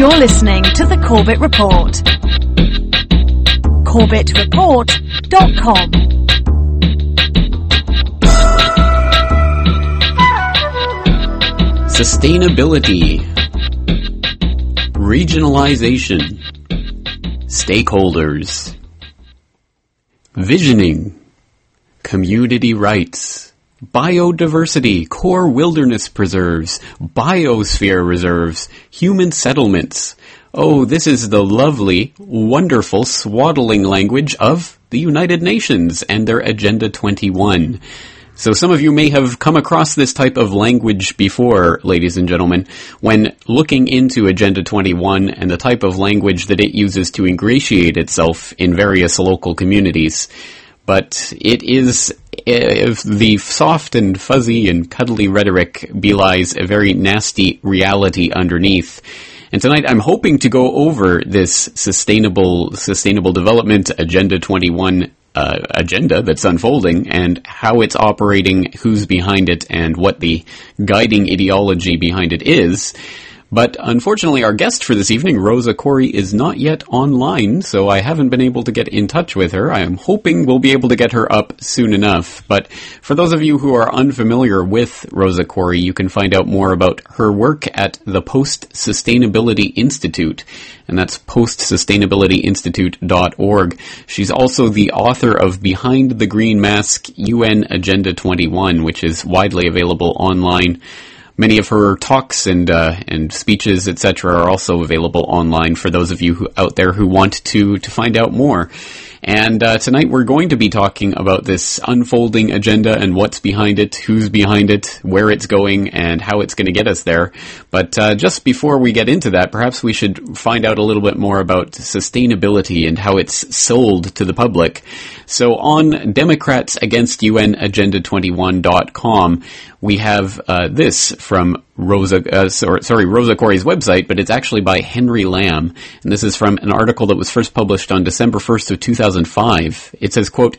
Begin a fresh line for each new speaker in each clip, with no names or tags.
You're listening to the Corbett Report. CorbettReport.com.
Sustainability, regionalization, stakeholders, visioning, community rights, biodiversity, core wilderness preserves, biosphere reserves, human settlements. Oh, this is the lovely, wonderful, swaddling language of the United Nations and their Agenda 21. So some of you may have come across this type of language before, ladies and gentlemen, when looking into Agenda 21 and the type of language that it uses to ingratiate itself in various local communities. But it is, if the soft and fuzzy and cuddly rhetoric belies a very nasty reality underneath. And tonight I'm hoping to go over this sustainable, sustainable development agenda 21 uh, agenda that's unfolding and how it's operating, who's behind it, and what the guiding ideology behind it is. But unfortunately, our guest for this evening, Rosa Koire, is not yet online, so I haven't been able to get in touch with her. I am hoping we'll be able to get her up soon enough. But for those of you who are unfamiliar with Rosa Koire, you can find out more about her work at the Post Sustainability Institute, and that's postsustainabilityinstitute.org. She's also the author of Behind the Green Mask UN Agenda 21, which is widely available online. Many of her talks and uh, and speeches, etc., are also available online for those of you who, out there who want to to find out more. And uh, tonight we're going to be talking about this unfolding agenda and what's behind it, who's behind it, where it's going, and how it's going to get us there. But uh, just before we get into that, perhaps we should find out a little bit more about sustainability and how it's sold to the public. So on Democrats Against UN Agenda 21.com, we have uh, this from Rosa, uh, sorry, Rosa Koire's website, but it's actually by Henry Lamb. And this is from an article that was first published on December 1st of 2005. It says, quote,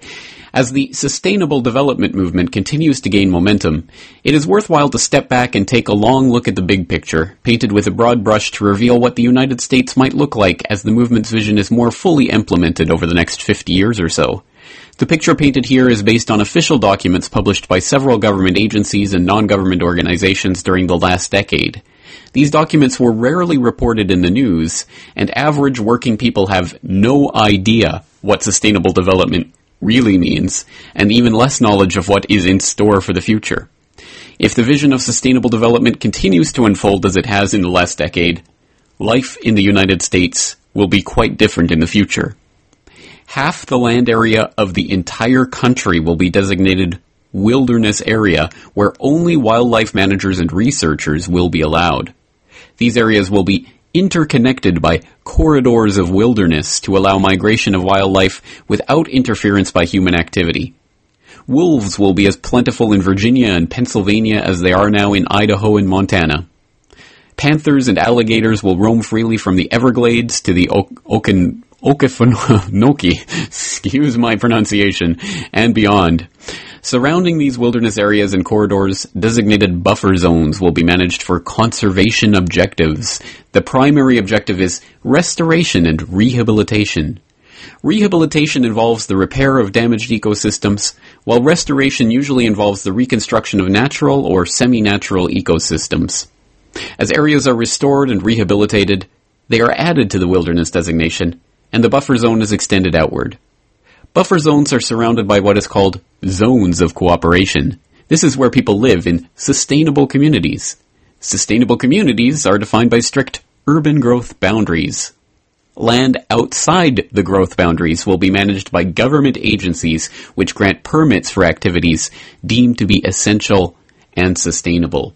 as the sustainable development movement continues to gain momentum, it is worthwhile to step back and take a long look at the big picture, painted with a broad brush to reveal what the United States might look like as the movement's vision is more fully implemented over the next 50 years or so. The picture painted here is based on official documents published by several government agencies and non-government organizations during the last decade. These documents were rarely reported in the news, and average working people have no idea what sustainable development really means, and even less knowledge of what is in store for the future. If the vision of sustainable development continues to unfold as it has in the last decade, life in the United States will be quite different in the future half the land area of the entire country will be designated wilderness area where only wildlife managers and researchers will be allowed. These areas will be interconnected by corridors of wilderness to allow migration of wildlife without interference by human activity. Wolves will be as plentiful in Virginia and Pennsylvania as they are now in Idaho and Montana. Panthers and alligators will roam freely from the Everglades to the Okan Okefenokee, excuse my pronunciation, and beyond. Surrounding these wilderness areas and corridors, designated buffer zones will be managed for conservation objectives. The primary objective is restoration and rehabilitation. Rehabilitation involves the repair of damaged ecosystems, while restoration usually involves the reconstruction of natural or semi-natural ecosystems. As areas are restored and rehabilitated, they are added to the wilderness designation, and the buffer zone is extended outward. Buffer zones are surrounded by what is called zones of cooperation. This is where people live in sustainable communities. Sustainable communities are defined by strict urban growth boundaries. Land outside the growth boundaries will be managed by government agencies which grant permits for activities deemed to be essential and sustainable.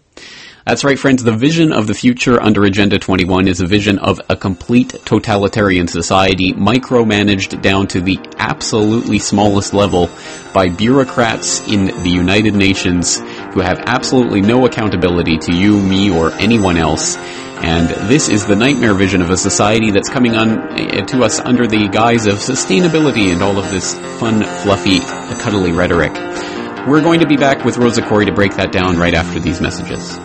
That's right, friends. The vision of the future under Agenda 21 is a vision of a complete totalitarian society, micromanaged down to the absolutely smallest level by bureaucrats in the United Nations who have absolutely no accountability to you, me, or anyone else. And this is the nightmare vision of a society that's coming on eh, to us under the guise of sustainability and all of this fun, fluffy, cuddly rhetoric. We're going to be back with Rosa Koire to break that down right after these messages.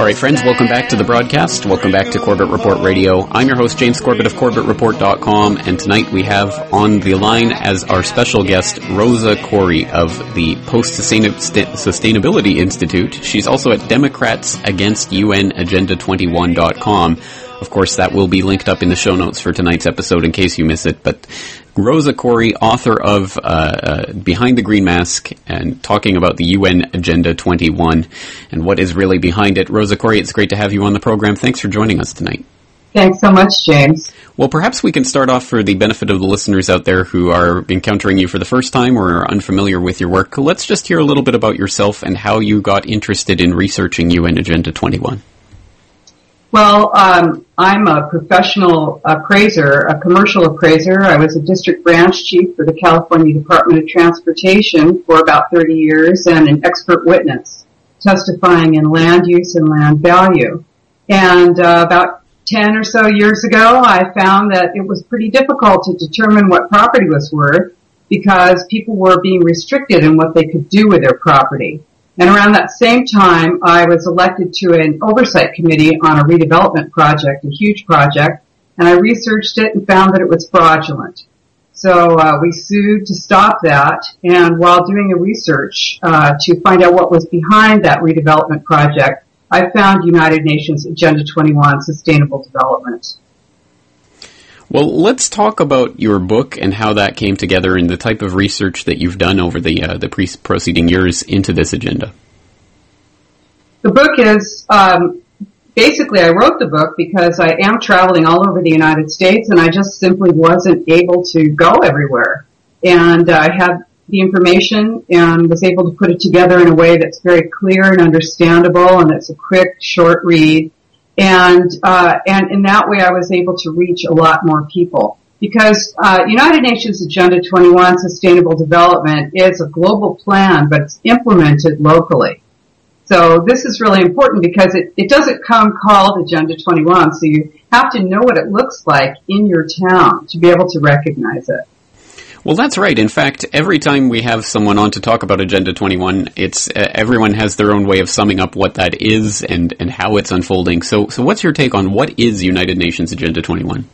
All right, friends, welcome back to the broadcast. Welcome back to Corbett Report Radio. I'm your host, James Corbett of CorbettReport.com, and tonight we have on the line as our special guest, Rosa Koire of the Post Sustainability Institute. She's also at Democrats Against UN Agenda 21.com. Of course, that will be linked up in the show notes for tonight's episode in case you miss it. But Rosa Koire, author of uh, uh, Behind the Green Mask and talking about the UN Agenda 21 and what is really behind it. Rosa Koire, it's great to have you on the program. Thanks for joining us tonight.
Thanks so much, James.
Well, perhaps we can start off for the benefit of the listeners out there who are encountering you for the first time or are unfamiliar with your work. Let's just hear a little bit about yourself and how you got interested in researching UN Agenda 21.
Well, um, I'm a professional appraiser, a commercial appraiser. I was a district branch chief for the California Department of Transportation for about 30 years and an expert witness testifying in land use and land value. And uh, about 10 or so years ago, I found that it was pretty difficult to determine what property was worth because people were being restricted in what they could do with their property. And around that same time, I was elected to an oversight committee on a redevelopment project, a huge project, and I researched it and found that it was fraudulent. So uh, we sued to stop that, and while doing the research uh, to find out what was behind that redevelopment project, I found United Nations Agenda 21 Sustainable Development.
Well, let's talk about your book and how that came together and the type of research that you've done over the uh, the pre- proceeding years into this agenda.
The book is um, basically I wrote the book because I am traveling all over the United States and I just simply wasn't able to go everywhere. And uh, I had the information and was able to put it together in a way that's very clear and understandable and it's a quick, short read and uh, and in that way I was able to reach a lot more people because uh, United Nations Agenda 21 Sustainable Development is a global plan, but it's implemented locally. So this is really important because it, it doesn't come called Agenda 21, so you have to know what it looks like in your town to be able to recognize it.
Well, that's right. In fact, every time we have someone on to talk about Agenda 21, it's uh, everyone has their own way of summing up what that is and, and how it's unfolding. So, so what's your take on what is United Nations Agenda 21?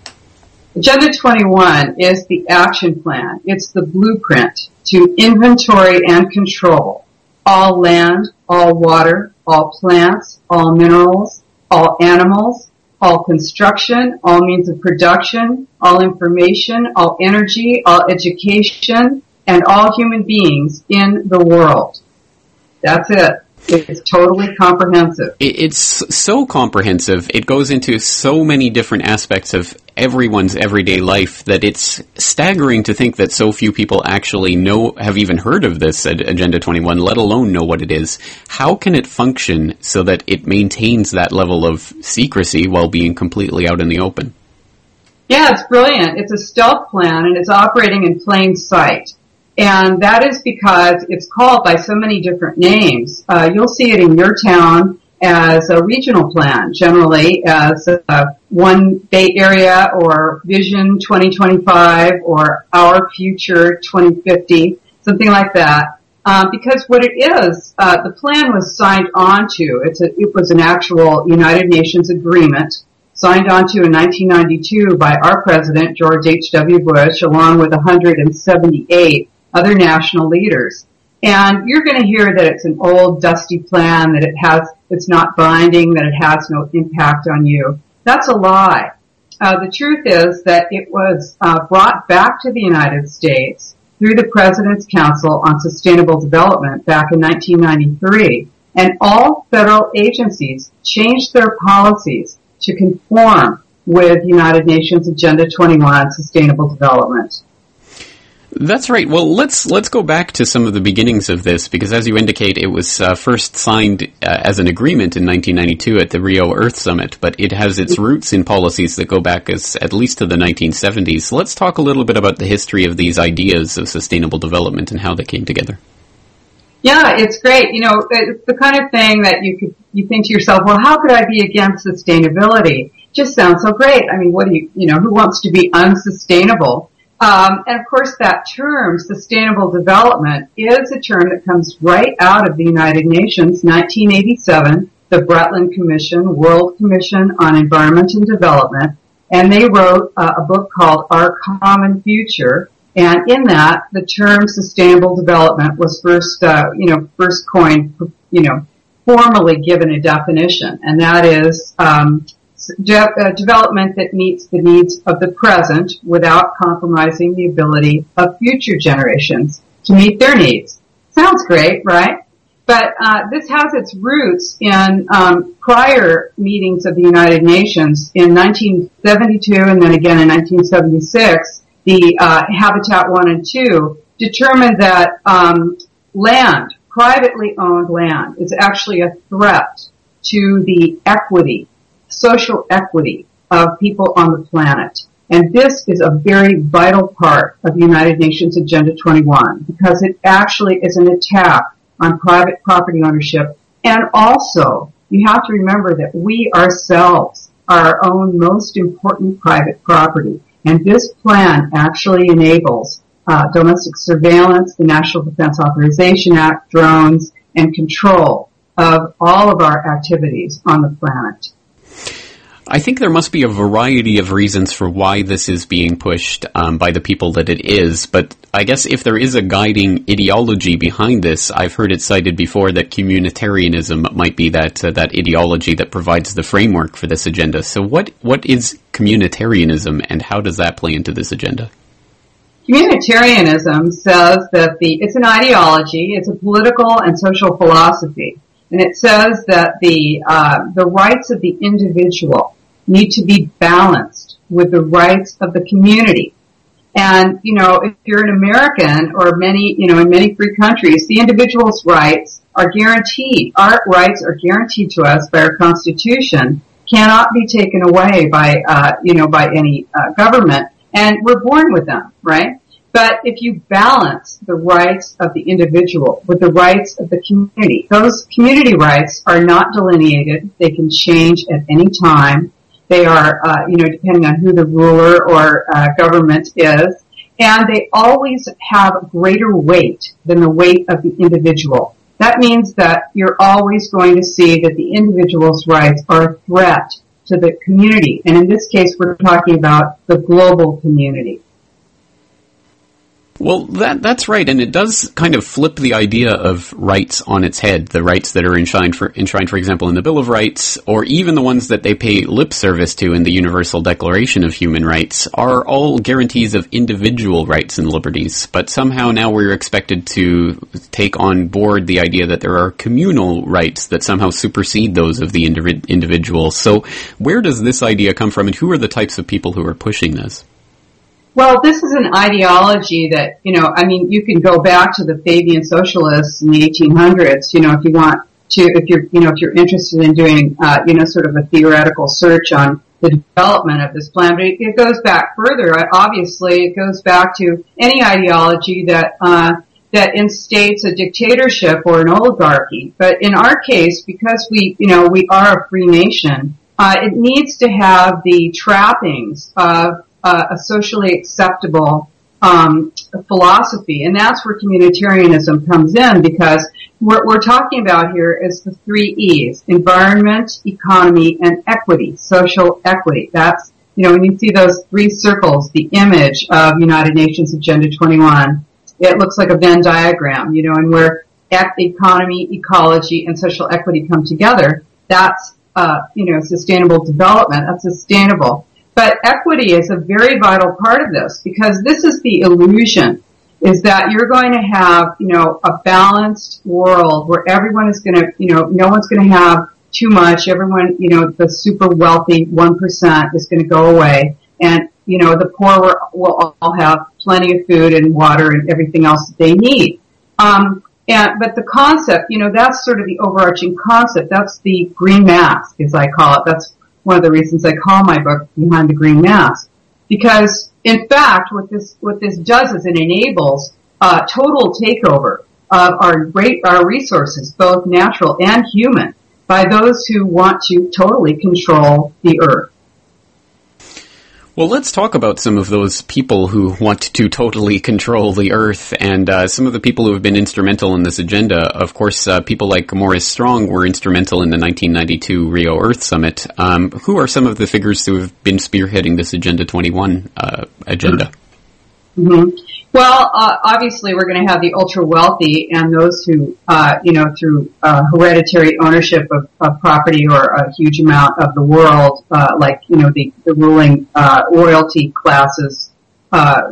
Agenda 21 is the action plan. It's the blueprint to inventory and control all land, all water, all plants, all minerals, all animals, all construction, all means of production, all information, all energy, all education, and all human beings in the world. That's it. It's totally comprehensive.
It's so comprehensive. It goes into so many different aspects of everyone's everyday life that it's staggering to think that so few people actually know, have even heard of this Agenda 21, let alone know what it is. How can it function so that it maintains that level of secrecy while being completely out in the open?
Yeah, it's brilliant. It's a stealth plan and it's operating in plain sight. And that is because it's called by so many different names. Uh, you'll see it in your town as a regional plan, generally as a one Bay Area or Vision 2025 or Our Future 2050, something like that. Uh, because what it is, uh, the plan was signed onto. It's a, it was an actual United Nations agreement signed onto in 1992 by our president George H.W. Bush, along with 178 other national leaders. And you're going to hear that it's an old, dusty plan, that it has, it's not binding, that it has no impact on you. That's a lie. Uh, the truth is that it was uh, brought back to the United States through the President's Council on Sustainable Development back in 1993, and all federal agencies changed their policies to conform with United Nations Agenda 21 Sustainable Development.
That's right. Well, let's let's go back to some of the beginnings of this because, as you indicate, it was uh, first signed uh, as an agreement in 1992 at the Rio Earth Summit, but it has its roots in policies that go back as at least to the 1970s. So let's talk a little bit about the history of these ideas of sustainable development and how they came together.
Yeah, it's great. You know, it's the kind of thing that you could you think to yourself, well, how could I be against sustainability? It Just sounds so great. I mean, what do you you know? Who wants to be unsustainable? Um, and of course, that term, sustainable development, is a term that comes right out of the United Nations, 1987, the Brundtland Commission, World Commission on Environment and Development, and they wrote uh, a book called Our Common Future. And in that, the term sustainable development was first, uh, you know, first coined, you know, formally given a definition, and that is um, de- uh, development that meets the needs of the present without compromising the ability of future generations to meet their needs. Sounds great, right? But uh, this has its roots in um, prior meetings of the United Nations in 1972 and then again in 1976. The uh, Habitat One and Two determined that um, land, privately owned land, is actually a threat to the equity social equity of people on the planet. And this is a very vital part of the United Nations Agenda 21 because it actually is an attack on private property ownership. And also, you have to remember that we ourselves are our own most important private property. And this plan actually enables uh, domestic surveillance, the National Defense Authorization Act, drones, and control of all of our activities on the planet.
I think there must be a variety of reasons for why this is being pushed um, by the people that it is, but I guess if there is a guiding ideology behind this, I've heard it cited before that communitarianism might be that uh, that ideology that provides the framework for this agenda. So, what what is communitarianism, and how does that play into this agenda?
Communitarianism says that the it's an ideology, it's a political and social philosophy, and it says that the uh, the rights of the individual need to be balanced with the rights of the community. And, you know, if you're an American or many, you know, in many free countries, the individual's rights are guaranteed. Our rights are guaranteed to us by our Constitution, cannot be taken away by, uh, you know, by any uh, government, and we're born with them, right? But if you balance the rights of the individual with the rights of the community, those community rights are not delineated. They can change at any time. They are, uh, you know, depending on who the ruler or uh, government is, and they always have greater weight than the weight of the individual. That means that you're always going to see that the individual's rights are a threat to the community. And in this case, we're talking about the global community.
Well, that that's right, and it does kind of flip the idea of rights on its head. The rights that are enshrined, for enshrined, for example, in the Bill of Rights, or even the ones that they pay lip service to in the Universal Declaration of Human Rights, are all guarantees of individual rights and liberties. But somehow now we're expected to take on board the idea that there are communal rights that somehow supersede those of the individ- individual. So, where does this idea come from, and who are the types of people who are pushing this?
Well, this is an ideology that, you know, I mean, you can go back to the Fabian socialists in the 1800s, you know, if you want to, if you're, you know, if you're interested in doing, uh, you know, sort of a theoretical search on the development of this plan, but it, goes back further. Obviously, it goes back to any ideology that, uh, that instates a dictatorship or an oligarchy. But in our case, because we, you know, we are a free nation, uh, it needs to have the trappings of uh, a socially acceptable um, philosophy, and that's where communitarianism comes in because what we're talking about here is the three E's: environment, economy, and equity, social equity. That's you know when you see those three circles, the image of United Nations Agenda 21, it looks like a Venn diagram, you know, and where economy, ecology, and social equity come together. That's uh, you know sustainable development. That's sustainable. But equity is a very vital part of this because this is the illusion is that you're going to have, you know, a balanced world where everyone is going to, you know, no one's going to have too much. Everyone, you know, the super wealthy 1% is going to go away. And, you know, the poor will all have plenty of food and water and everything else that they need. Um, and, but the concept, you know, that's sort of the overarching concept. That's the green mask, as I call it. That's one of the reasons I call my book Behind the Green Mask. Because, in fact, what this, what this does is it enables uh, total takeover of our great, our resources, both natural and human, by those who want to totally control the earth.
Well, let's talk about some of those people who want to totally control the Earth, and uh, some of the people who have been instrumental in this agenda. Of course, uh, people like Maurice Strong were instrumental in the 1992 Rio Earth Summit. Um, who are some of the figures who have been spearheading this Agenda 21 uh, agenda?
Mm-hmm. Well, uh, obviously, we're going to have the ultra wealthy and those who, uh, you know, through uh, hereditary ownership of, of, property or a huge amount of the world, uh, like you know the, the ruling uh, royalty classes, uh,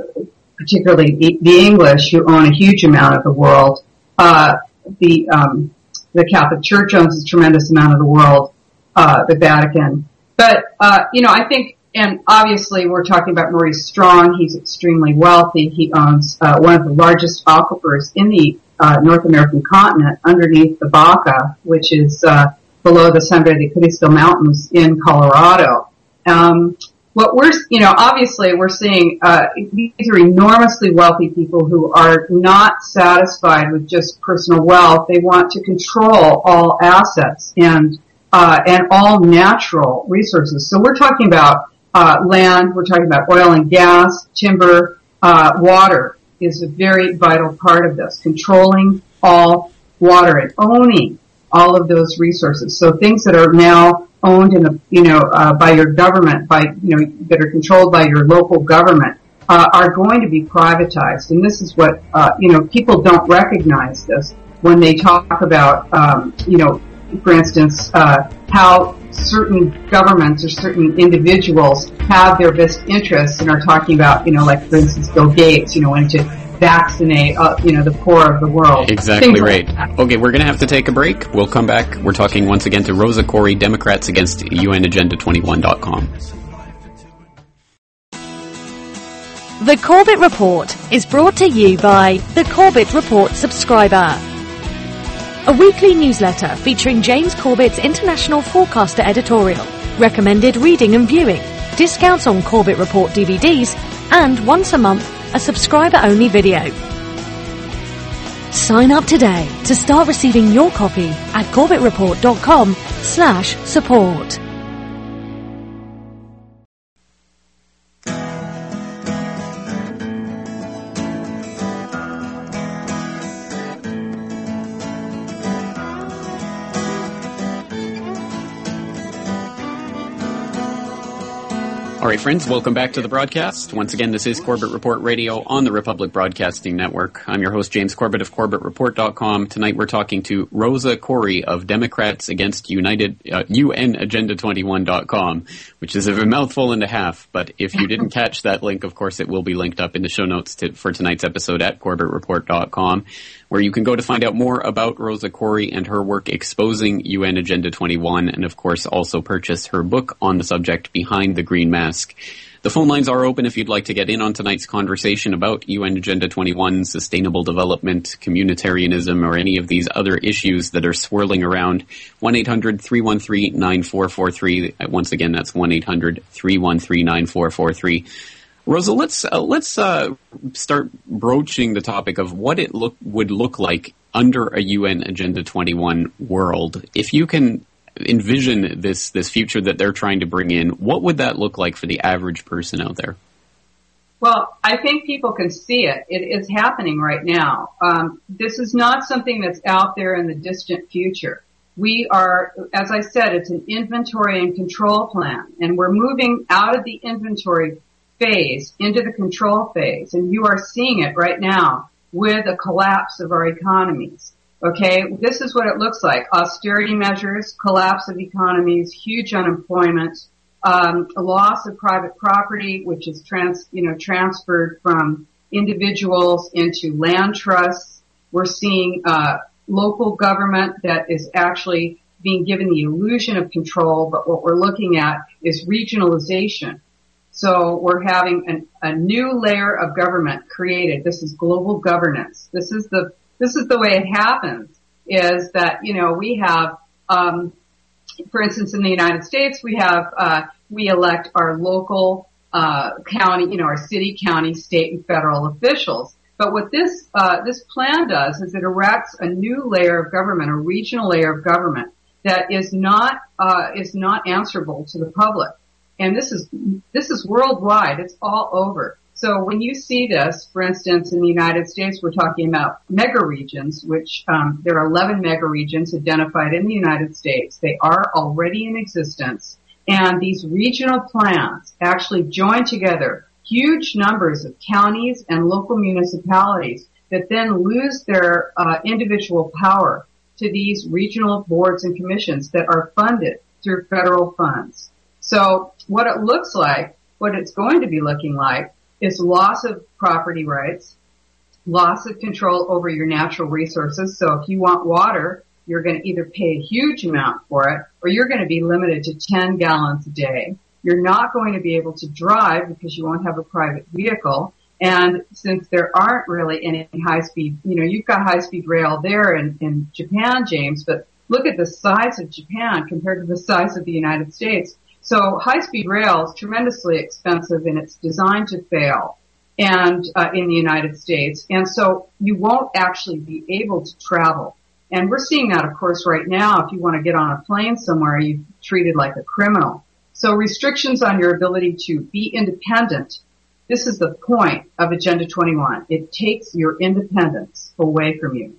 particularly the, the, English, who own a huge amount of the world. the um, the Catholic Church owns a tremendous amount of the world. the Vatican, but you know, I think and obviously we're talking about Maurice Strong. He's extremely wealthy. He owns uh, one of the largest aquifers in the uh, North American continent underneath the Baca, which is uh, below the Sangre de Cristo Mountains in Colorado. Um, what we're, you know, obviously we're seeing uh, these are enormously wealthy people who are not satisfied with just personal wealth. They want to control all assets and uh, and all natural resources. So we're talking about uh, land, we're talking about oil and gas, timber, uh, water is a very vital part of this. Controlling all water and owning all of those resources. So things that are now owned in the, you know, uh, by your government, by, you know, that are controlled by your local government, uh, are going to be privatized. And this is what, uh, you know, people don't recognize this when they talk about, um, you know, for instance, uh, how certain governments or certain individuals have their best interests and are talking about, you know, like for instance, Bill Gates, you know, wanting to vaccinate, uh, you know, the poor of the world.
Exactly right. Like okay, we're going to have to take a break. We'll come back. We're talking once again to Rosa Koire, Democrats against UNAgenda21.com.
The Corbett Report is brought to you by the Corbett Report subscriber a weekly newsletter featuring James Corbett's International Forecaster editorial, recommended reading and viewing, discounts on Corbett Report DVDs, and once a month, a subscriber-only video. Sign up today to start receiving your copy at corbettreport.com slash support.
Right, friends, welcome back to the broadcast. Once again, this is Corbett Report Radio on the Republic Broadcasting Network. I'm your host, James Corbett of CorbettReport.com. Tonight we're talking to Rosa Koire of Democrats Against United, uh, UNAgenda21.com, which is a mouthful and a half. But if you didn't catch that link, of course, it will be linked up in the show notes to, for tonight's episode at CorbettReport.com where you can go to find out more about Rosa Koire and her work exposing UN Agenda 21, and of course also purchase her book on the subject Behind the Green Mask. The phone lines are open if you'd like to get in on tonight's conversation about UN Agenda 21, sustainable development, communitarianism, or any of these other issues that are swirling around. 1-800-313-9443. Once again, that's 1-800-313-9443. Rosa, let's uh, let's uh, start broaching the topic of what it look would look like under a UN Agenda 21 world. If you can envision this this future that they're trying to bring in, what would that look like for the average person out there?
Well, I think people can see it. It is happening right now. Um, this is not something that's out there in the distant future. We are, as I said, it's an inventory and control plan, and we're moving out of the inventory phase into the control phase. And you are seeing it right now with a collapse of our economies. Okay, this is what it looks like. Austerity measures, collapse of economies, huge unemployment, um, loss of private property, which is trans, you know, transferred from individuals into land trusts. We're seeing uh, local government that is actually being given the illusion of control, but what we're looking at is regionalization. So we're having an, a new layer of government created. This is global governance. This is the this is the way it happens. Is that you know we have, um, for instance, in the United States, we have uh, we elect our local uh, county, you know, our city, county, state, and federal officials. But what this uh, this plan does is it erects a new layer of government, a regional layer of government that is not uh, is not answerable to the public. And this is, this is worldwide. It's all over. So when you see this, for instance, in the United States, we're talking about mega regions, which um, there are 11 mega regions identified in the United States. They are already in existence, and these regional plans actually join together huge numbers of counties and local municipalities that then lose their uh, individual power to these regional boards and commissions that are funded through federal funds. So what it looks like, what it's going to be looking like is loss of property rights, loss of control over your natural resources. So if you want water, you're going to either pay a huge amount for it or you're going to be limited to 10 gallons a day. You're not going to be able to drive because you won't have a private vehicle. And since there aren't really any high speed, you know, you've got high speed rail there in, in Japan, James, but look at the size of Japan compared to the size of the United States. So high speed rail is tremendously expensive and it's designed to fail and uh, in the United States. And so you won't actually be able to travel. And we're seeing that, of course, right now. If you want to get on a plane somewhere, you're treated like a criminal. So restrictions on your ability to be independent. This is the point of Agenda 21. It takes your independence away from you.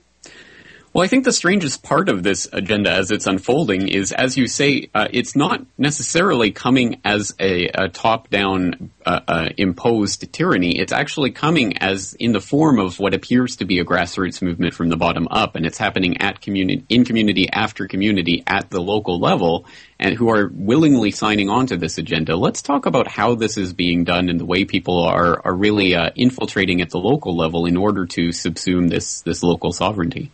Well, I think the strangest part of this agenda as it's unfolding is, as you say, uh, it's not necessarily coming as a, a top-down uh, uh, imposed tyranny. It's actually coming as in the form of what appears to be a grassroots movement from the bottom up, and it's happening at community, in community after community at the local level, and who are willingly signing on to this agenda. Let's talk about how this is being done and the way people are are really uh, infiltrating at the local level in order to subsume this this local sovereignty.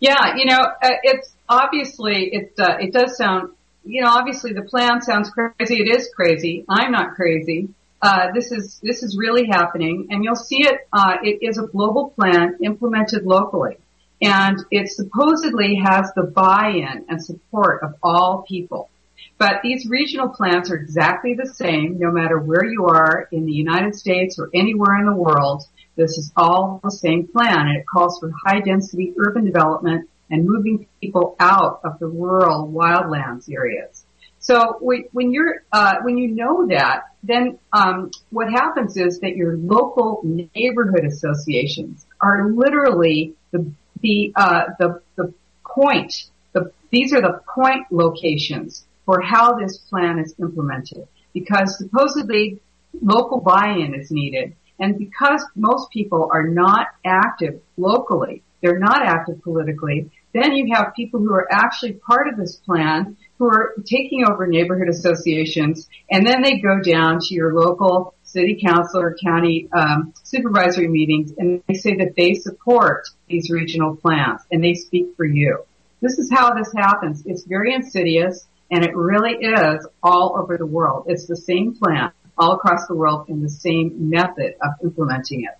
Yeah, you know, uh, it's obviously it uh, it does sound, you know, obviously the plan sounds crazy. It is crazy. I'm not crazy. Uh, this is this is really happening, and you'll see it. Uh, it is a global plan implemented locally, and it supposedly has the buy-in and support of all people. But these regional plans are exactly the same, no matter where you are in the United States or anywhere in the world. This is all the same plan and it calls for high density urban development and moving people out of the rural wildlands areas. So when you're uh, when you know that, then um, what happens is that your local neighborhood associations are literally the the uh, the the point. The, these are the point locations for how this plan is implemented, because supposedly local buy-in is needed and because most people are not active locally, they're not active politically, then you have people who are actually part of this plan who are taking over neighborhood associations and then they go down to your local city council or county um, supervisory meetings and they say that they support these regional plans and they speak for you. This is how this happens. It's very insidious and it really is all over the world. It's the same plan all across the world in the same method of implementing it.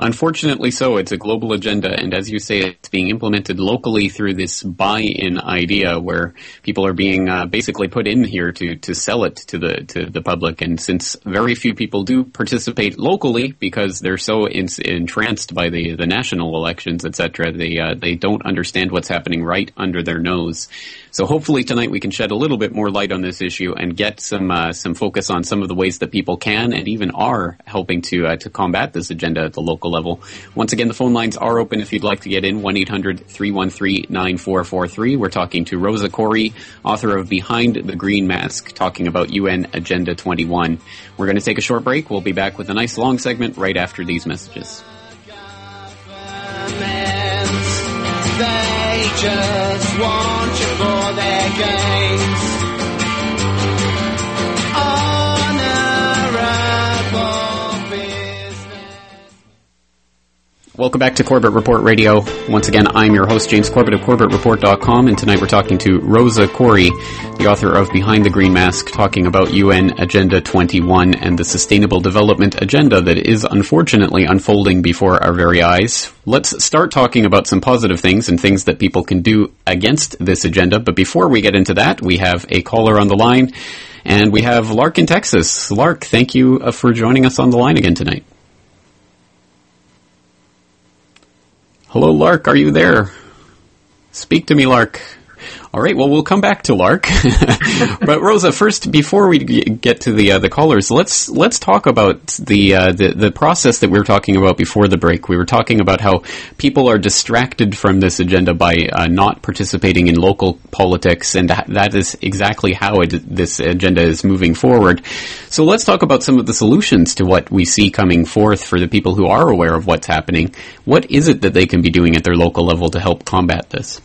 Unfortunately so. It's a global agenda, and as you say, it's being implemented locally through this buy-in idea where people are being uh, basically put in here to, to sell it to the to the public. And since very few people do participate locally because they're so in, entranced by the, the national elections, etc., they uh, they don't understand what's happening right under their nose. So hopefully tonight we can shed a little bit more light on this issue and get some uh, some focus on some of the ways that people can and even are helping to uh, to combat this agenda at the local level. Once again, the phone lines are open if you'd like to get in. 1-800-313-9443. We're talking to Rosa Koire, author of Behind the Green Mask, talking about UN Agenda 21. We're going to take a short break. We'll be back with a nice long segment right after these messages. Just want you for their games. Welcome back to Corbett Report Radio. Once again, I'm your host, James Corbett of CorbettReport.com, and tonight we're talking to Rosa Koire, the author of Behind the Green Mask, talking about UN Agenda 21 and the Sustainable Development Agenda that is unfortunately unfolding before our very eyes. Let's start talking about some positive things and things that people can do against this agenda, but before we get into that, we have a caller on the line, and we have Lark in Texas. Lark, thank you uh, for joining us on the line again tonight. Hello, Lark. Are you there? Speak to me, Lark. All right. Well, we'll come back to Lark, but Rosa, first, before we get to the uh, the callers, let's let's talk about the, uh, the the process that we were talking about before the break. We were talking about how people are distracted from this agenda by uh, not participating in local politics, and that is exactly how it, this agenda is moving forward. So let's talk about some of the solutions to what we see coming forth for the people who are aware of what's happening. What is it that they can be doing at their local level to help combat this?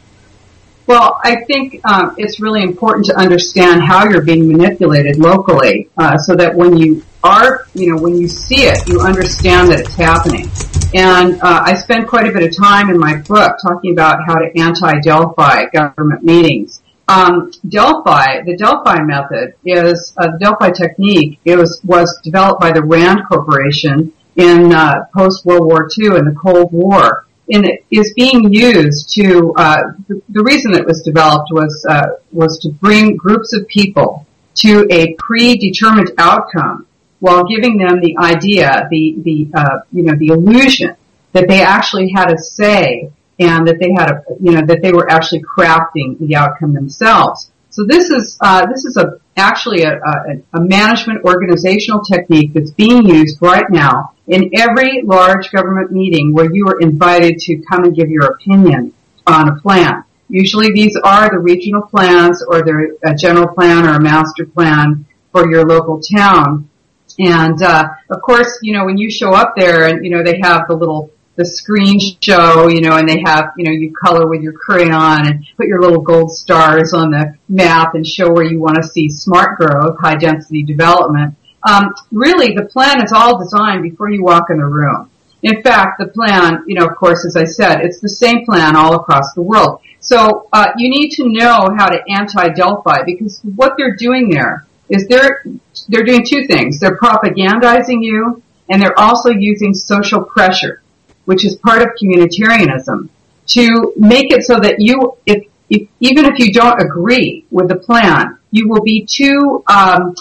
Well, I think um, it's really important to understand how you're being manipulated locally, uh, so that when you are, you know, when you see it, you understand that it's happening. And uh, I spend quite a bit of time in my book talking about how to anti-Delphi government meetings. Um, Delphi, the Delphi method is uh, the Delphi technique. It was was developed by the Rand Corporation in uh, post World War II in the Cold War is being used to uh, the, the, reason it was developed was uh, was to bring groups of people to a predetermined outcome while giving them the idea, the the uh, you know the illusion that they actually had a say and that they had a you know that they were actually crafting the outcome themselves. So this is uh, this is a actually a, a, a, management organizational technique that's being used right now in every large government meeting where you are invited to come and give your opinion on a plan. Usually these are the regional plans or the a general plan or a master plan for your local town. And uh, of course, you know when you show up there and you know they have the little the screen show, you know, and they have, you know, you color with your crayon and put your little gold stars on the map and show where you want to see smart growth, high density development. Um, really, the plan is all designed before you walk in the room. In fact, the plan, you know, of course, as I said, it's the same plan all across the world. So uh, you need to know how to anti-Delphi because what they're doing there is they're they're doing two things. They're propagandizing you, and they're also using social pressure which is part of communitarianism, to make it so that you, if, if even if you don't agree with the plan, you will be too, um,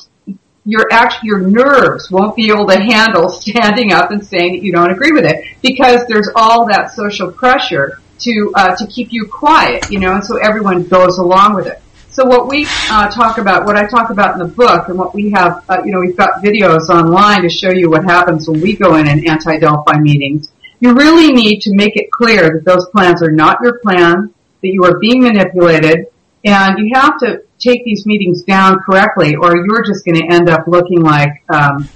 your actually your nerves won't be able to handle standing up and saying that you don't agree with it because there's all that social pressure to uh, to keep you quiet, you know, and so everyone goes along with it. So what we uh, talk about, what I talk about in the book, and what we have, uh, you know, we've got videos online to show you what happens when we go in an anti-Delphi meetings you really need to make it clear that those plans are not your plan, that you are being manipulated, and you have to take these meetings down correctly, or you're just going to end up looking like, um,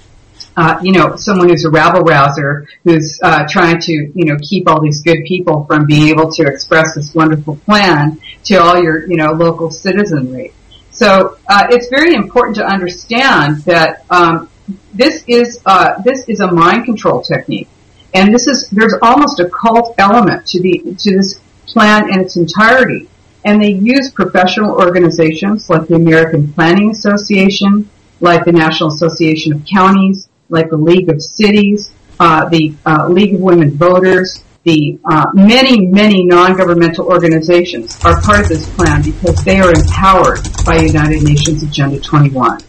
uh, you know, someone who's a rabble rouser who's uh, trying to, you know, keep all these good people from being able to express this wonderful plan to all your, you know, local citizenry. So uh, it's very important to understand that um, this is uh, this is a mind control technique. And this is, there's almost a cult element to the, to this plan in its entirety. And they use professional organizations like the American Planning Association, like the National Association of Counties, like the League of Cities, uh, the uh, League of Women Voters, the uh, many, many non-governmental organizations are part of this plan because they are empowered by United Nations Agenda 21.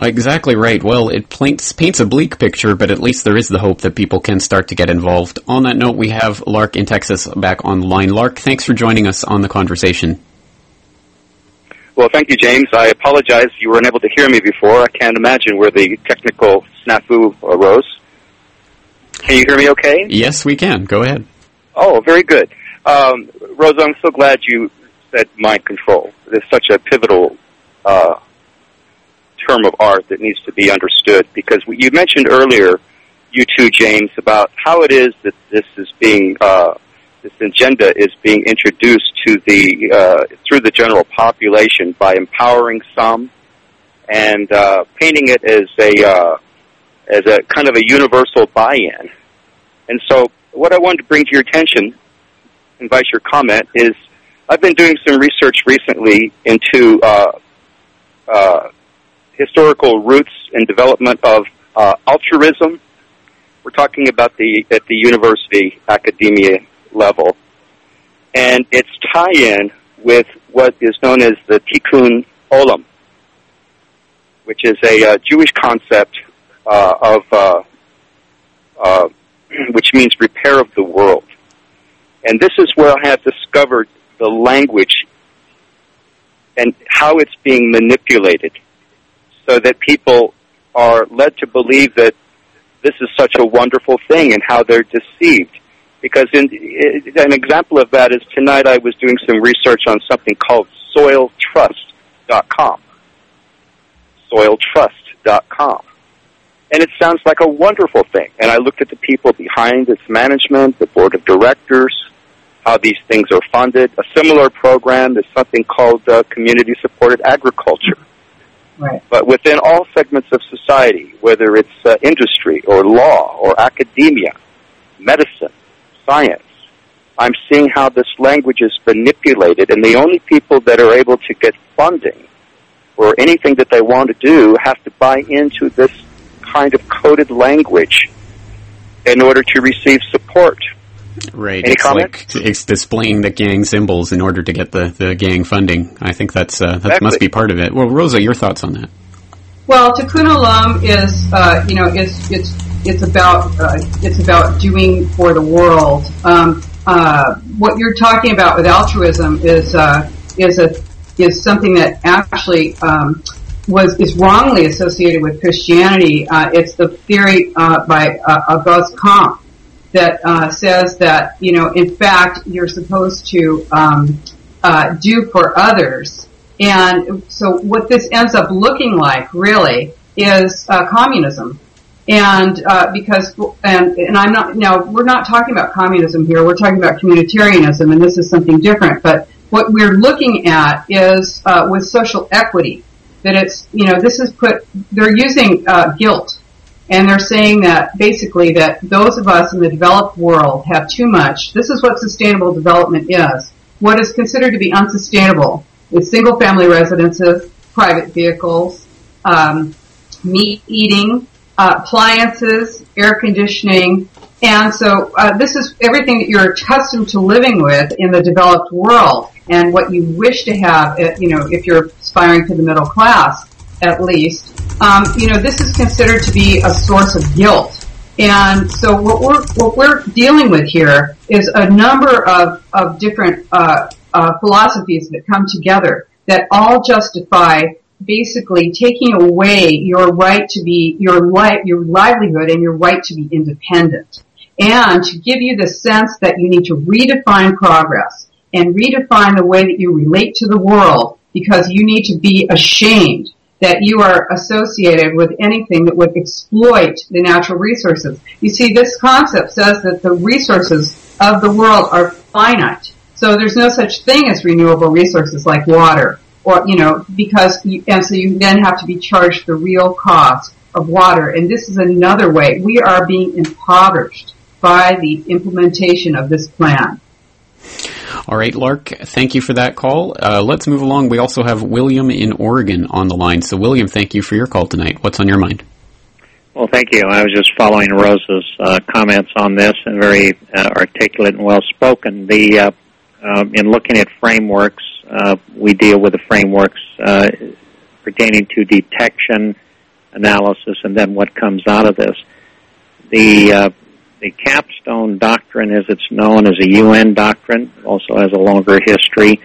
Exactly right. Well, it paints, paints a bleak picture, but at least there is the hope that people can start to get involved. On that note, we have Lark in Texas back on the line. Lark, thanks for joining us on the conversation.
Well, thank you, James. I apologize you were unable to hear me before. I can't imagine where the technical snafu arose. Can you hear me okay?
Yes, we can. Go ahead.
Oh, very good. Um, Rosa, I'm so glad you said mind control. It's such a pivotal uh, term of art that needs to be understood because you mentioned earlier, you too, James, about how it is that this is being uh, this agenda is being introduced to the uh, through the general population by empowering some and uh, painting it as a uh, as a kind of a universal buy-in. And so, what I wanted to bring to your attention, invite your comment, is I've been doing some research recently into uh, uh, historical roots and development of uh, altruism. We're talking about the at the university academia level, and its tie-in with what is known as the Tikkun Olam, which is a uh, Jewish concept uh, of uh, uh, which means repair of the world. And this is where I have discovered the the language and how it's being manipulated so that people are led to believe that this is such a wonderful thing and how they're deceived. Because in, an example of that is tonight I was doing some research on something called soiltrust.com. Soiltrust.com. And it sounds like a wonderful thing. And I looked at the people behind its management, the board of directors, how these things are funded. A similar program is something called uh, community supported agriculture. But within all segments of society, whether it's uh, industry or law or academia, medicine, science, I'm seeing how this language is manipulated, and the only people that are able to get funding or anything that they want to do have to buy into this kind of coded language in order to receive support.
Right.
Any
it's
comment?
like it's displaying the gang symbols in order to get the, the gang funding. I think that's uh, that
Exactly.
must be part of it. Well, Rosa, your thoughts on that?
Well, Tikkun Olam is, uh, you know, it's it's it's about uh, it's about doing for the world. Um, uh, what you're talking about with altruism is uh, is a is something that actually um, was is wrongly associated with Christianity. Uh, it's the theory uh, by uh, Auguste Comte that uh, says that you know, in fact, you're supposed to um, uh, do for others. And so, what this ends up looking like, really, is uh, communism. And uh, because, and, and I'm not now, we're not talking about communism here. We're talking about communitarianism, and this is something different. But what we're looking at is uh, with social equity. That it's, you know, this is put. They're using uh, guilt and they're saying that basically that those of us in the developed world have too much. This is what sustainable development is. What is considered to be unsustainable is single family residences, private vehicles, um, meat eating, uh, appliances, air conditioning, and so uh, this is everything that you're accustomed to living with in the developed world, and what you wish to have, uh, you know, if you're aspiring to the middle class, at least. Um, you know, this is considered to be a source of guilt. And so what we're, what we're dealing with here is a number of, of different, uh, uh, philosophies that come together that all justify basically taking away your right to be, your livelihood and your right to be independent. And to give you the sense that you need to redefine progress and redefine the way that you relate to the world because you need to be ashamed that you are associated with anything that would exploit the natural resources. You see, this concept says that the resources of the world are finite. So there's no such thing as renewable resources like water or, you know, because, you, and so you then have to be charged the real cost of water. And this is another way. We are being impoverished by the implementation of this plan.
All right, Lark, thank you for that call. Uh, let's move along. We also have William in Oregon on the line. So, William, thank you for your call tonight. What's on your mind?
Well, thank you. I was just following Rosa's uh, comments on this and very uh, articulate and well spoken. The uh, um, in looking at frameworks, uh, we deal with the frameworks uh, pertaining to detection, analysis, and then what comes out of this. The the capstone doctrine, as it's known, is a UN doctrine. Also has a longer history,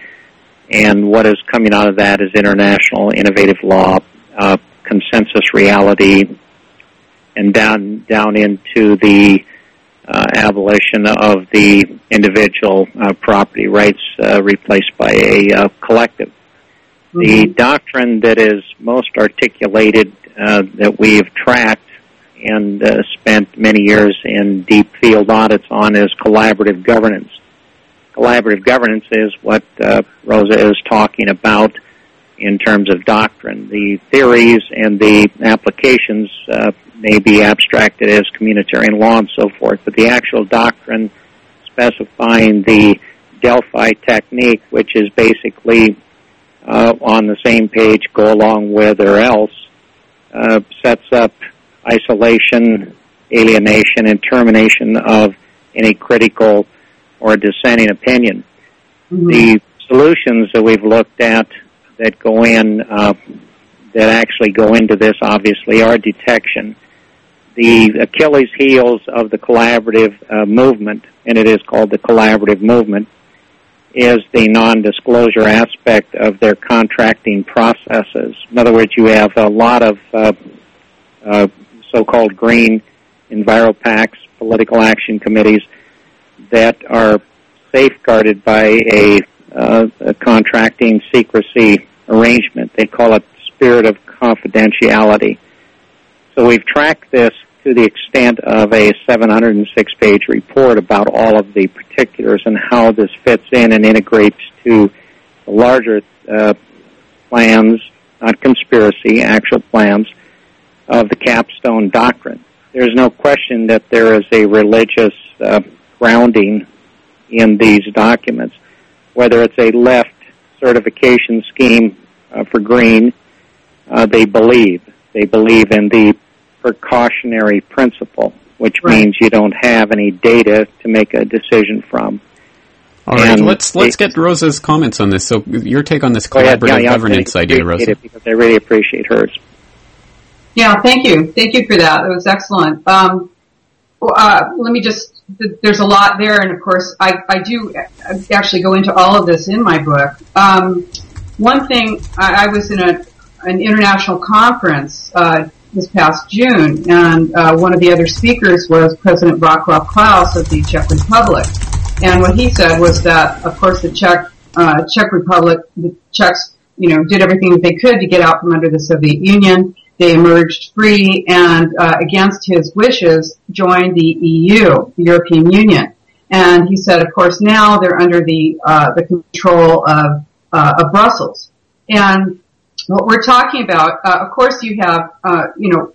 and what is coming out of that is international innovative law, uh, consensus reality, and down down into the uh, abolition of the individual uh, property rights uh, replaced by a uh, collective. The doctrine that is most articulated uh, that we've tracked and uh, spent many years in deep field audits on is collaborative governance. Collaborative governance is what uh, Rosa is talking about in terms of doctrine. The theories and the applications uh, may be abstracted as communitarian law and so forth, but the actual doctrine specifying the Delphi technique, which is basically uh, on the same page, go along with or else, uh, sets up isolation, alienation, and termination of any critical or dissenting opinion.
Mm-hmm.
The solutions that we've looked at that go in, uh, that actually go into this, obviously, are detection. The Achilles heels of the collaborative uh, movement, and it is called the collaborative movement, is the non-disclosure aspect of their contracting processes. In other words, you have a lot of uh, uh, so-called green enviropacts, political action committees that are safeguarded by a, uh, a contracting secrecy arrangement. They call it spirit of confidentiality. So we've tracked this to the extent of a 706 page report about all of the particulars and how this fits in and integrates to the larger uh, plans, not conspiracy, actual plans of the capstone doctrine. There's no question that there is a religious uh, grounding in these documents, whether it's a left certification scheme uh, for green, uh, they believe. They believe in the precautionary principle, which right. means you don't have any data to make a decision from.
All right, let's let's get Rosa's comments on this. So, your take on this collaborative yeah, yeah, governance idea, Rosa?
because I really appreciate hers.
Yeah, thank you, thank you for that. It was excellent. Um, uh, let me just. There's a lot there, and of course, I, I do actually go into all of this in my book. Um, one thing, I, I was in a an international conference uh, this past June, and uh, one of the other speakers was President Václav Klaus of the Czech Republic. And what he said was that, of course, the Czech uh, Czech Republic, the Czechs, you know, did everything that they could to get out from under the Soviet Union. They emerged free, and uh, against his wishes, joined the EU, the European Union. And he said, of course, now they're under the uh, the control of uh, of Brussels. And what we're talking about, uh, of course, you have, uh, you know,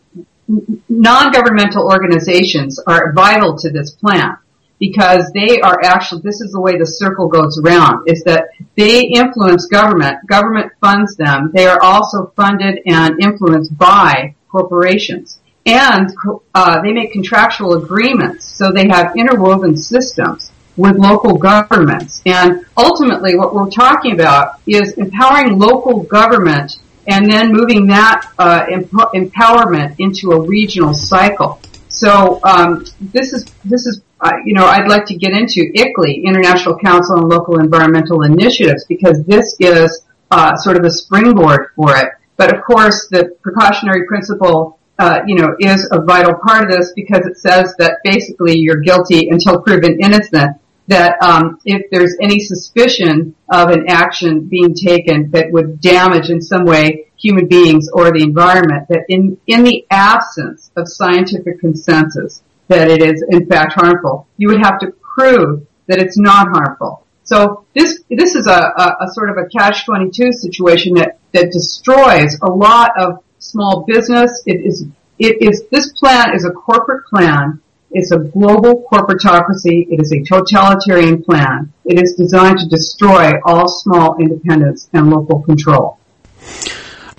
non-governmental organizations are vital to this plan because they are actually, this is the way the circle goes around, is that they influence government, government funds them, they are also funded and influenced by corporations. And uh, they make contractual agreements, so they have interwoven systems with local governments. And ultimately what we're talking about is empowering local government and then moving that uh, emp- empowerment into a regional cycle. So um, this is this is you know I'd like to get into ICLEI, International Council on Local Environmental Initiatives, because this is uh, sort of a springboard for it. But of course, the precautionary principle, uh, you know, is a vital part of this because it says that basically you're guilty until proven innocent that um, if there's any suspicion of an action being taken that would damage in some way human beings or the environment, that in, in the absence of scientific consensus that it is in fact harmful, you would have to prove that it's not harmful. So this this is a, a, a sort of a catch twenty two situation that that destroys a lot of small business. It is it is this plan is a corporate plan it's a global corporatocracy. It is a totalitarian plan. It is designed to destroy all small independence and local control.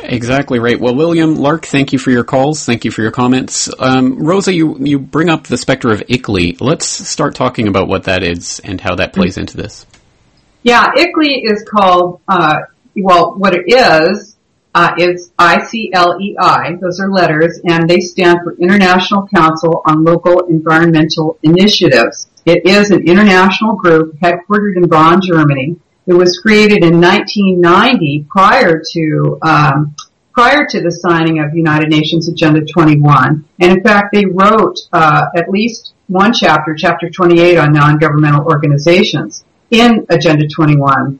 Exactly right. Well, William Lark, thank you for your calls. Thank you for your comments. Um, Rosa, you you bring up the specter of ICLEI. Let's start talking about what that is and how that plays into this.
Yeah, ICLEI is called. Uh, well, what it is uh, is ICLEI. Those are letters, and they stand for International Council on Local Environmental Initiatives. It is an international group headquartered in Bonn, Germany. It was created in 1990, prior to um, prior to the signing of United Nations Agenda 21. And in fact, they wrote uh, at least one chapter, Chapter 28, on non-governmental organizations in Agenda 21.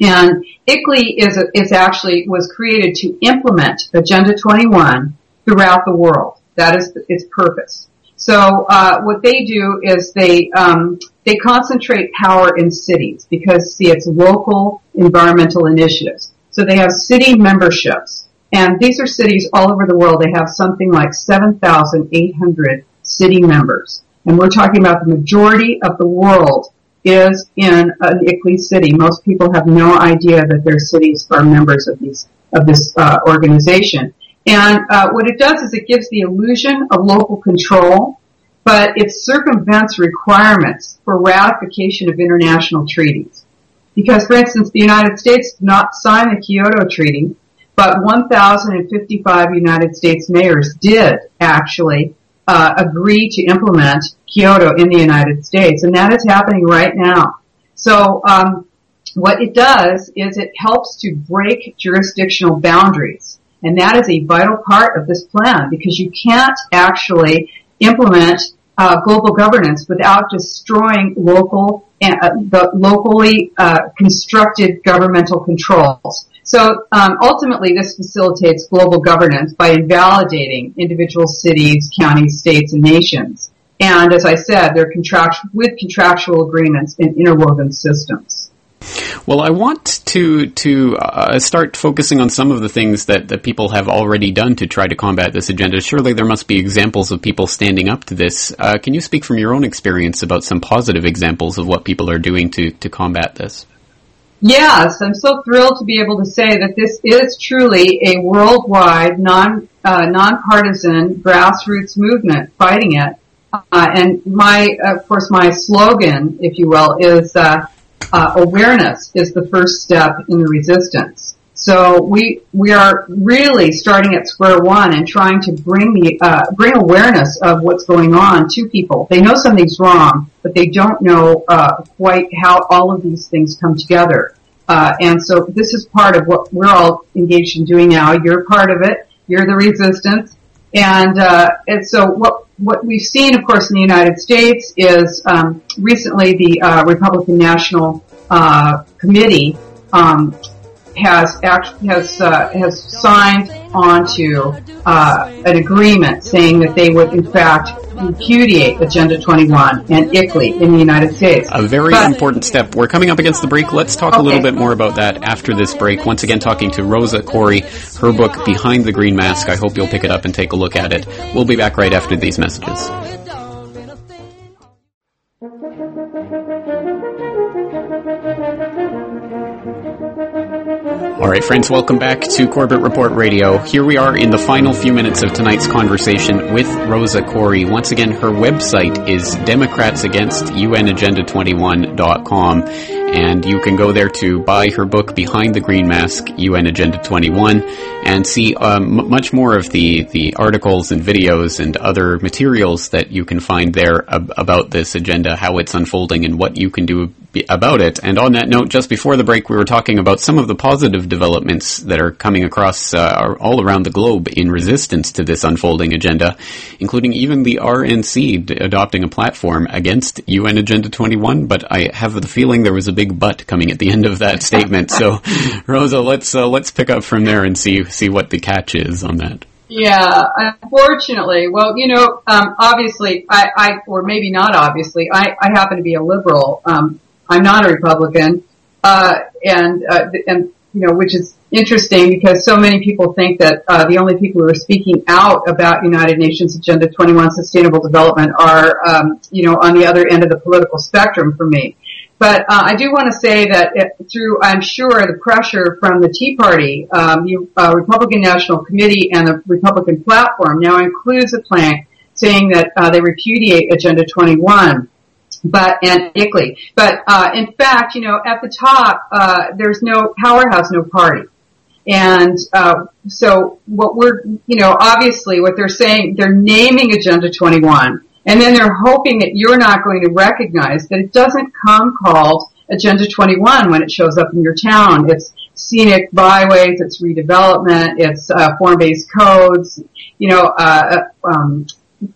And ICLEI is, is actually, was created to implement Agenda 21 throughout the world. That is its purpose. So uh, what they do is they um, they concentrate power in cities because see it's local environmental initiatives. So they have city memberships, and these are cities all over the world. They have something like seven thousand eight hundred city members, and we're talking about the majority of the world is in an ICLEI city. Most people have no idea that their cities are members of these of this uh, organization. And uh, what it does is it gives the illusion of local control, but it circumvents requirements for ratification of international treaties. Because, for instance, the United States did not sign the Kyoto Treaty, but 1,055 United States mayors did actually uh, agree to implement Kyoto in the United States, and that is happening right now. So um, what it does is it helps to break jurisdictional boundaries. And that is a vital part of this plan because you can't actually implement uh, global governance without destroying local, uh, the locally uh, constructed governmental controls. So um, ultimately, this facilitates global governance by invalidating individual cities, counties, states, and nations. And as I said, they're contractual with contractual agreements and interwoven systems.
Well, I want to to uh, start focusing on some of the things that, that people have already done to try to combat this agenda. Surely there must be examples of people standing up to this. Uh, can you speak from your own experience about some positive examples of what people are doing to, to combat this?
Yes, I'm so thrilled to be able to say that this is truly a worldwide, non uh, nonpartisan grassroots movement fighting it. Uh, and my, of course, my slogan, if you will, is uh, uh, awareness is the first step in the resistance. So we we are really starting at square one and trying to bring the uh, bring awareness of what's going on to people. They know something's wrong, but they don't know uh, quite how all of these things come together. Uh, and so this is part of what we're all engaged in doing now. You're part of it. You're the resistance. And, uh, and so what what we've seen, of course, in the United States is um, recently the uh, Republican National uh, Committee um, has act, has uh, has signed onto uh, an agreement saying that they would, in fact, repudiate Agenda 21 and ICLEI in the United States.
A very but, important step. We're coming up against the break. Let's talk okay. a little bit more about that after this break. Once again, talking to Rosa Koire, her book Behind the Green Mask. I hope you'll pick it up and take a look at it. We'll be back right after these messages. All right, friends, welcome back to Corbett Report Radio. Here we are in the final few minutes of tonight's conversation with Rosa Koire. Once again, her website is democratsagainst.unagenda21.com and you can go there to buy her book Behind the Green Mask, UN Agenda 21, and see um, much more of the, the articles and videos and other materials that you can find there ab- about this agenda, how it's unfolding, and what you can do about it. And on that note, just before the break, we were talking about some of the positive developments that are coming across uh, all around the globe in resistance to this unfolding agenda, including even the RNC adopting a platform against UN Agenda 21. But I have the feeling there was a big but coming at the end of that statement. So, Rosa, let's uh, let's pick up from there and see see what the catch is on that.
Yeah, unfortunately. Well, you know, um, obviously, I, I, or maybe not obviously, I, I happen to be a liberal. Um, I'm not a Republican, uh, and uh, and you know, which is interesting because so many people think that uh, the only people who are speaking out about United Nations Agenda 21 Sustainable Development are, um, you know, on the other end of the political spectrum for me. But uh, I do want to say that it, through, I'm sure, the pressure from the Tea Party, um, the uh, Republican National Committee and the Republican platform now includes a plank saying that uh, they repudiate Agenda 21 but and ICLEI. But uh, in fact, you know, at the top, uh, there's no powerhouse, no party. And uh, so what we're, you know, obviously what they're saying, they're naming Agenda 21, and then they're hoping that you're not going to recognize that it doesn't come called Agenda 21 when it shows up in your town. It's scenic byways, it's redevelopment, it's uh, form-based codes, you know, uh, uh um,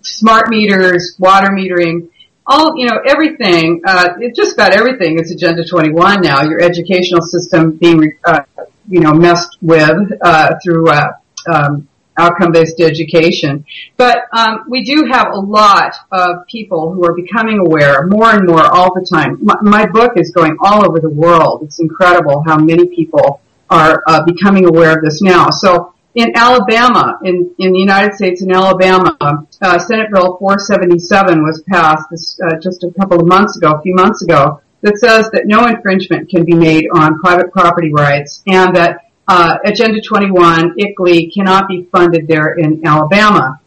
smart meters, water metering all, you know, everything, uh, it just about everything is Agenda 21 now. Your educational system being, uh, you know, messed with, uh, through, uh, um, outcome-based education. But um, we do have a lot of people who are becoming aware more and more all the time. My, my book is going all over the world. It's incredible how many people are uh, becoming aware of this now. So in Alabama, in, in the United States, in Alabama, uh, Senate Bill 477 was passed this, uh, just a couple of months ago, a few months ago, that says that no infringement can be made on private property rights and that uh, Agenda 21, ICLEI, cannot be funded there in Alabama.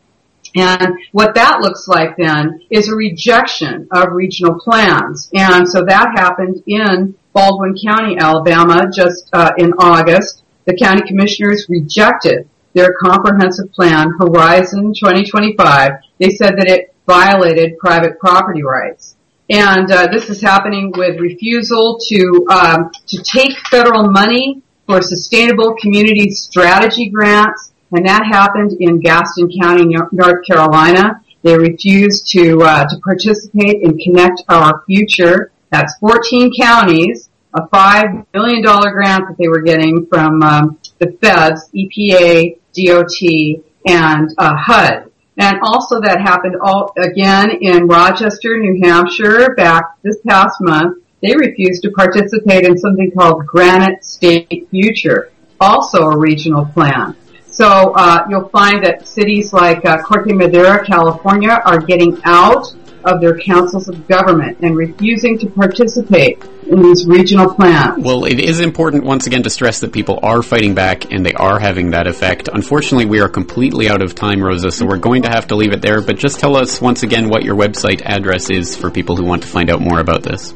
And what that looks like then is a rejection of regional plans. And so that happened in Baldwin County, Alabama, just uh, in August the county commissioners rejected their comprehensive plan, Horizon 2025. They said that it violated private property rights. And uh, this is happening with refusal to um, to take federal money for sustainable community strategy grants, and that happened in Gaston County, North Carolina. They refused to uh, to participate in Connect Our Future. That's 14 counties, a five million dollar grant that they were getting from um, the feds, EPA, DOT, and uh, HUD. And also that happened all again in Rochester, New Hampshire back this past month. They refused to participate in something called Granite State Future, also a regional plan. So uh, you'll find that cities like uh, Corte Madera, California, are getting out of their councils of government and refusing to participate in these regional plans.
Well, it is important once again to stress that people are fighting back and they are having that effect. Unfortunately, we are completely out of time, Rosa, so we're going to have to leave it there. But just tell us once again what your website address is for people who want to find out more about this.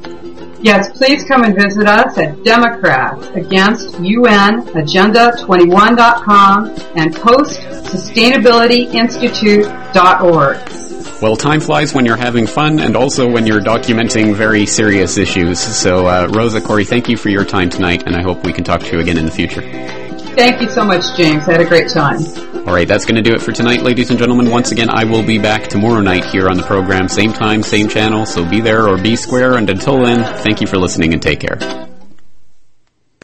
Yes, please come and visit us at Democrats Against UN Agenda 21.com and postsustainabilityinstitute.org.
Well, time flies when you're having fun and also when you're documenting very serious issues. So, uh, Rosa, Koire, thank you for your time tonight, and I hope we can talk to you again in the future.
Thank you so much, James. I had a great time.
All right, that's going to do it for tonight, ladies and gentlemen. Once again, I will be back tomorrow night here on the program, same time, same channel, so be there or be square. And until then, thank you for listening and take care.